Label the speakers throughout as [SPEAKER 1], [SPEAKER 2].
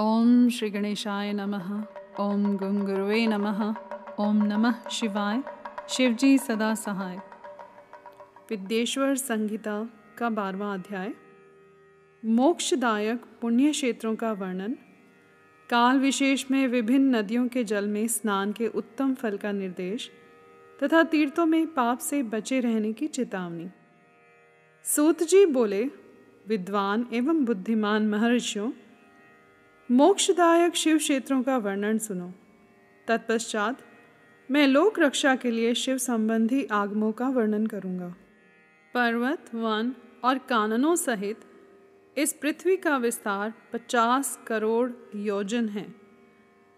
[SPEAKER 1] ओम श्री गणेशाय नमः। ओम गुंगुरुवे नमः। ओम नमः शिवाय। शिवजी सदा सहाय। विद्येश्वर संहिता का बारवा अध्याय। मोक्षदायक पुण्य क्षेत्रों का वर्णन। काल विशेष में विभिन्न नदियों के जल में स्नान के उत्तम फल का निर्देश तथा तीर्थों में पाप से बचे रहने की चेतावनी। सूत जी बोले, विद्वान एवं बुद्धिमान महर्षियों मोक्षदायक शिव क्षेत्रों का वर्णन सुनो। तत्पश्चात मैं लोक रक्षा के लिए शिव संबंधी आगमों का वर्णन करूँगा। पर्वत, वन और काननों सहित इस पृथ्वी का विस्तार पचास करोड़ योजन है।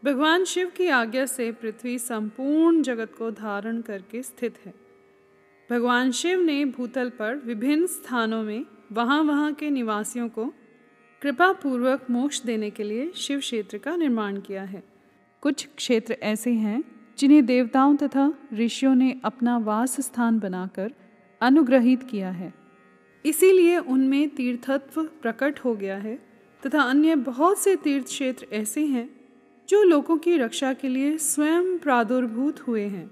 [SPEAKER 1] भगवान शिव की आज्ञा से पृथ्वी संपूर्ण जगत को धारण करके स्थित है। भगवान शिव ने भूतल पर विभिन्न स्थानों में वहाँ वहाँ के निवासियों को कृपा पूर्वक मोक्ष देने के लिए शिव क्षेत्र का निर्माण किया है। कुछ क्षेत्र ऐसे हैं, जिन्हें देवताओं तथा ऋषियों ने अपना वास स्थान बनाकर अनुग्रहित किया है। इसीलिए उनमें तीर्थत्व प्रकट हो गया है तथा अन्य बहुत से तीर्थ क्षेत्र ऐसे हैं, जो लोगों की रक्षा के लिए स्वयं प्रादुर्भूत हुए हैं।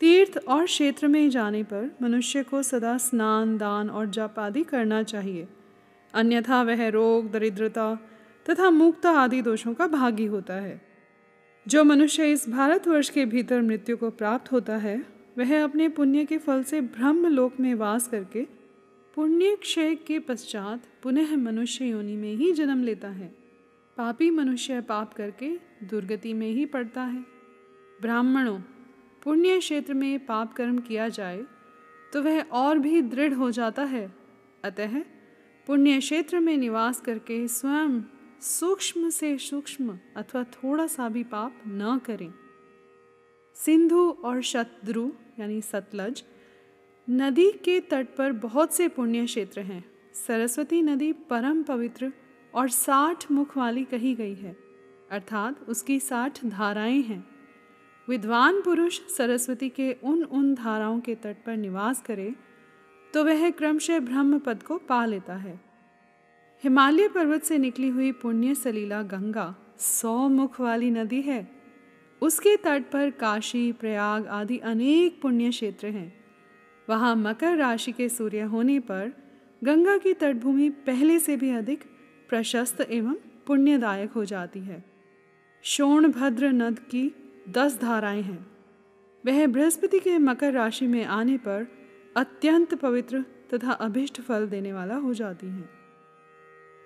[SPEAKER 1] तीर्थ और क्षेत्र में जाने पर मनुष्य को सदा स्नान, दान और जप आदि करना चाहिए। अन्यथा वह रोग, दरिद्रता तथा मुक्ता आदि दोषों का भागी होता है। जो मनुष्य इस भारतवर्ष के भीतर मृत्यु को प्राप्त होता है, वह अपने पुण्य के फल से ब्रह्म लोक में वास करके पुण्य क्षय के पश्चात पुनः मनुष्य योनि में ही जन्म लेता है। पापी मनुष्य पाप करके दुर्गति में ही पड़ता है। ब्राह्मणों, पुण्य क्षेत्र में पाप कर्म किया जाए तो वह और भी दृढ़ हो जाता है। अतः पुण्य क्षेत्र में निवास करके स्वयं सूक्ष्म से सूक्ष्म अथवा थोड़ा सा भी पाप न करें। सिंधु और शत्रु, यानी सतलज, नदी के तट पर बहुत से पुण्य क्षेत्र हैं। सरस्वती नदी परम पवित्र और साठ मुख वाली कही गई है, अर्थात उसकी साठ धाराएँ हैं। विद्वान पुरुष सरस्वती के उन उन धाराओं के तट पर निवास करे तो वह क्रमशः ब्रह्म पद को पा लेता है। हिमालय पर्वत से निकली हुई पुण्य सलीला गंगा सौ मुख वाली नदी है। उसके तट पर काशी, प्रयाग आदि अनेक पुण्य क्षेत्र हैं। वहाँ मकर राशि के सूर्य होने पर गंगा की तटभूमि पहले से भी अधिक प्रशस्त एवं पुण्यदायक हो जाती है। शोणभद्र नद की दस धाराएँ हैं। वह बृहस्पति के मकर राशि में आने पर अत्यंत पवित्र तथा अभिष्ट फल देने वाला हो जाती हैं।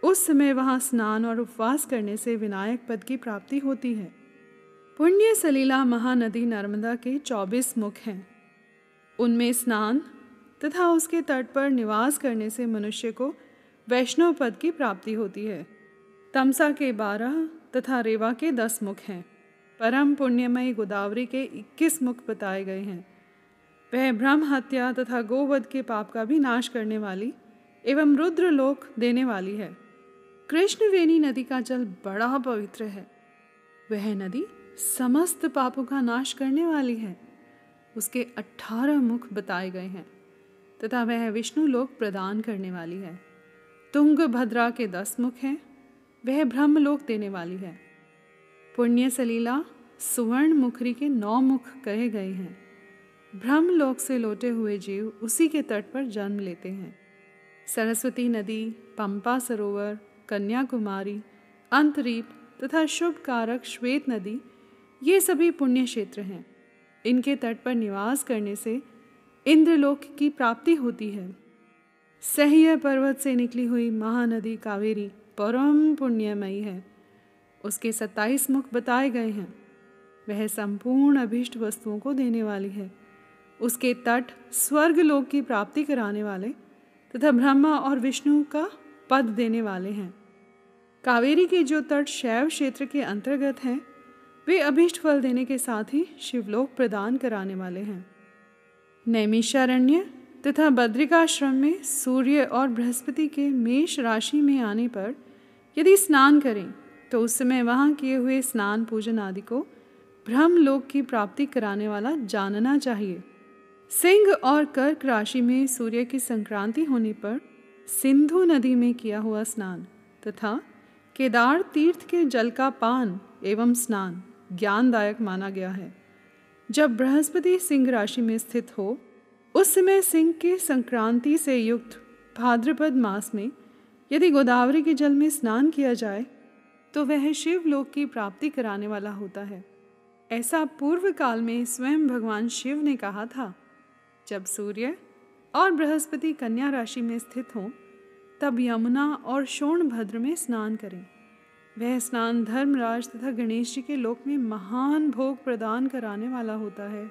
[SPEAKER 1] उस समय वहाँ स्नान और उपवास करने से विनायक पद की प्राप्ति होती है। पुण्य सलीला महानदी नर्मदा के चौबीस मुख हैं। उनमें स्नान तथा उसके तट पर निवास करने से मनुष्य को वैष्णव पद की प्राप्ति होती है। तमसा के बारह तथा रेवा के दस मुख हैं। परम पुण्यमयी गोदावरी के इक्कीस मुख बताए गए हैं। वह ब्रह्म हत्या तथा गोवध के पाप का भी नाश करने वाली एवं रुद्र लोक देने वाली है। कृष्णवेणी नदी का जल बड़ा पवित्र है। वह नदी समस्त पापों का नाश करने वाली है। उसके अठारह मुख बताए गए हैं तथा वह विष्णु लोक प्रदान करने वाली है। तुंग भद्रा के दस मुख हैं। वह ब्रह्मलोक देने वाली है। पुण्य सलीला सुवर्ण मुखरी के नौ मुख कहे गए हैं। ब्रह्मलोक से लौटे हुए जीव उसी के तट पर जन्म लेते हैं। सरस्वती नदी, पंपा सरोवर, कन्याकुमारी, अंतरीप तथा शुभ कारक श्वेत नदी, ये सभी पुण्य क्षेत्र हैं। इनके तट पर निवास करने से इंद्रलोक की प्राप्ति होती है। सह्य पर्वत से निकली हुई महानदी कावेरी परम पुण्यमयी है। उसके सत्ताईस मुख बताए गए हैं। वह संपूर्ण अभीष्ट वस्तुओं को देने वाली है। उसके तट स्वर्ग लोक की प्राप्ति कराने वाले तथा ब्रह्मा और विष्णु का पद देने वाले हैं। कावेरी के जो तट शैव क्षेत्र के अंतर्गत हैं, वे अभीष्ट फल देने के साथ ही शिवलोक प्रदान कराने वाले हैं। नैमिषारण्य तथा बद्रिकाश्रम में सूर्य और बृहस्पति के मेष राशि में आने पर यदि स्नान करें तो उस समय वहाँ किए हुए स्नान पूजन आदि को ब्रह्मलोक की प्राप्ति कराने वाला जानना चाहिए। सिंह और कर्क राशि में सूर्य की संक्रांति होने पर सिंधु नदी में किया हुआ स्नान तथा केदार तीर्थ के जल का पान एवं स्नान ज्ञानदायक माना गया है। जब बृहस्पति सिंह राशि में स्थित हो, उस समय सिंह के संक्रांति से युक्त भाद्रपद मास में यदि गोदावरी के जल में स्नान किया जाए तो वह शिव लोक की प्राप्ति कराने वाला होता है। ऐसा पूर्व काल में स्वयं भगवान शिव ने कहा था जब सूर्य और बृहस्पति कन्या राशि में स्थित हों, तब यमुना और शोणभद्र में स्नान करें। वह स्नान धर्मराज तथा गणेश जी के लोक में महान भोग प्रदान कराने वाला होता है।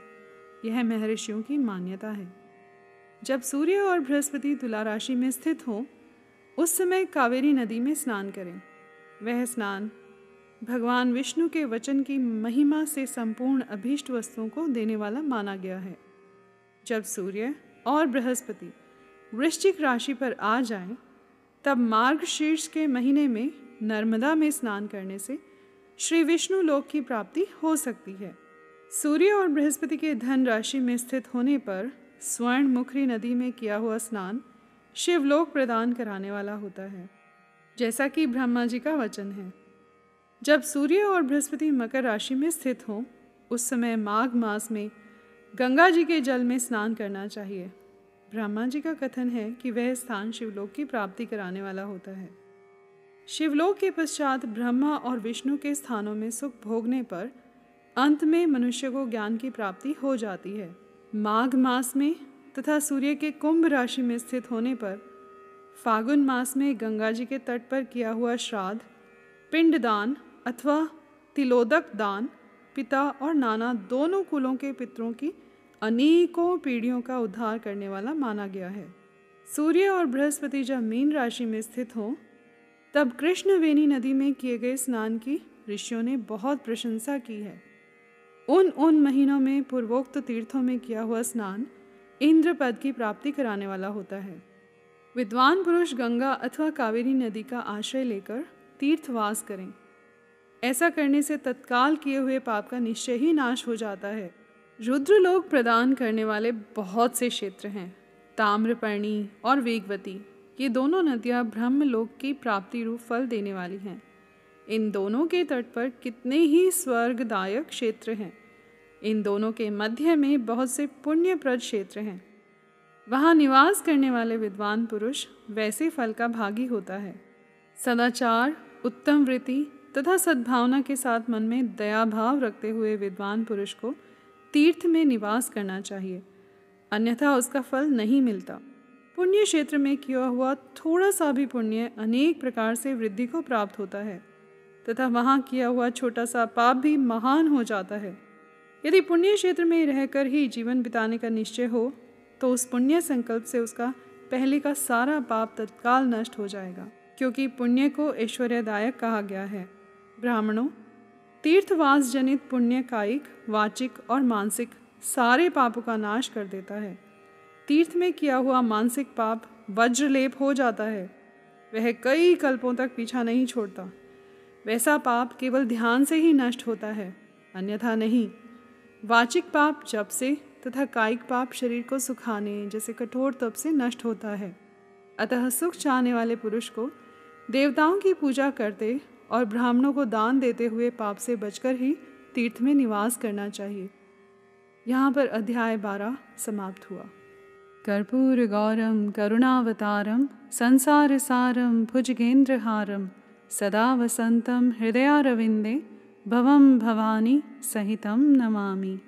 [SPEAKER 1] यह महर्षियों की मान्यता है। जब सूर्य और बृहस्पति तुला राशि में स्थित हों, उस समय कावेरी नदी में स्नान करें। वह स्नान भगवान विष्णु के वचन की महिमा से संपूर्ण अभीष्ट वस्तुओं को देने वाला माना गया है। जब सूर्य और बृहस्पति वृश्चिक राशि पर आ जाएँ, तब मार्ग शीर्ष के महीने में नर्मदा में स्नान करने से श्री विष्णु लोक की प्राप्ति हो सकती है। सूर्य और बृहस्पति के धन राशि में स्थित होने पर स्वर्ण मुखरी नदी में किया हुआ स्नान शिवलोक प्रदान कराने वाला होता है जैसा कि ब्रह्मा जी का वचन है। जब सूर्य और बृहस्पति मकर राशि में स्थित हों उस समय माघ मास में गंगा जी के जल में स्नान करना चाहिए। ब्रह्मा जी का कथन है कि वह स्थान शिवलोक की प्राप्ति कराने वाला होता है। शिवलोक के पश्चात ब्रह्मा और विष्णु के स्थानों में सुख भोगने पर अंत में मनुष्य को ज्ञान की प्राप्ति हो जाती है। माघ मास में तथा सूर्य के कुंभ राशि में स्थित होने पर फागुन मास में गंगा जी के तट पर किया हुआ श्राद्ध पिंडदान अथवा तिलोदक दान पिता और नाना दोनों कुलों के पितरों की अनेकों पीढ़ियों का उद्धार करने वाला माना गया है। सूर्य और बृहस्पति जब मीन राशि में स्थित हों, तब कृष्णवेणी नदी में किए गए स्नान की ऋषियों ने बहुत प्रशंसा की है। उन उन महीनों में पूर्वोक्त तीर्थों में किया हुआ स्नान इंद्र पद की प्राप्ति कराने वाला होता है। विद्वान पुरुष गंगा अथवा कावेरी नदी का आश्रय लेकर तीर्थवास करें। ऐसा करने से तत्काल किए हुए पाप का निश्चय ही नाश हो जाता है। रुद्र लोग प्रदान करने वाले बहुत से क्षेत्र हैं, ताम्रपर्णी और वेगवती। ये दोनों नदियाँ ब्रह्मलोक की प्राप्ति रूप फल देने वाली हैं। इन दोनों के तट पर कितने ही स्वर्गदायक क्षेत्र हैं। इन दोनों के मध्य में बहुत से पुण्यप्रद क्षेत्र हैं। वहाँ निवास करने वाले विद्वान पुरुष वैसे फल का भागी होता है। सदाचार, उत्तम वृत्ति तथा सद्भावना के साथ मन में दया भाव रखते हुए विद्वान पुरुष को तीर्थ में निवास करना चाहिए। अन्यथा उसका फल नहीं मिलता। पुण्य क्षेत्र में किया हुआ थोड़ा सा भी पुण्य अनेक प्रकार से वृद्धि को प्राप्त होता है, तथा वहाँ किया हुआ छोटा सा पाप भी महान हो जाता है। यदि पुण्य क्षेत्र में रहकर ही जीवन बिताने का निश्चय हो तो उस पुण्य संकल्प से उसका पहले का सारा पाप तत्काल नष्ट हो जाएगा, क्योंकि पुण्य को ऐश्वर्यदायक कहा गया है। ब्राह्मणों तीर्थवास जनित पुण्य कायिक वाचिक और मानसिक सारे पापों का नाश कर देता है। तीर्थ में किया हुआ मानसिक पाप वज्रलेप हो जाता है। वह कई कल्पों तक पीछा नहीं छोड़ता। वैसा पाप केवल ध्यान से ही नष्ट होता है, अन्यथा नहीं। वाचिक पाप जब से तथा कायिक पाप शरीर को सुखाने जैसे कठोर तप से नष्ट होता है। अतः सुख चाहने वाले पुरुष को देवताओं की पूजा करते और ब्राह्मणों को दान देते हुए पाप से बचकर ही तीर्थ में निवास करना चाहिए। यहाँ पर अध्याय बारह समाप्त हुआ। कर्पूर गौरम, करुणावतारम, संसार सारम भुजगेंद्रहारम सदा वसंतम हृदयारविंदे, भवम भवानी सहितम नमामि।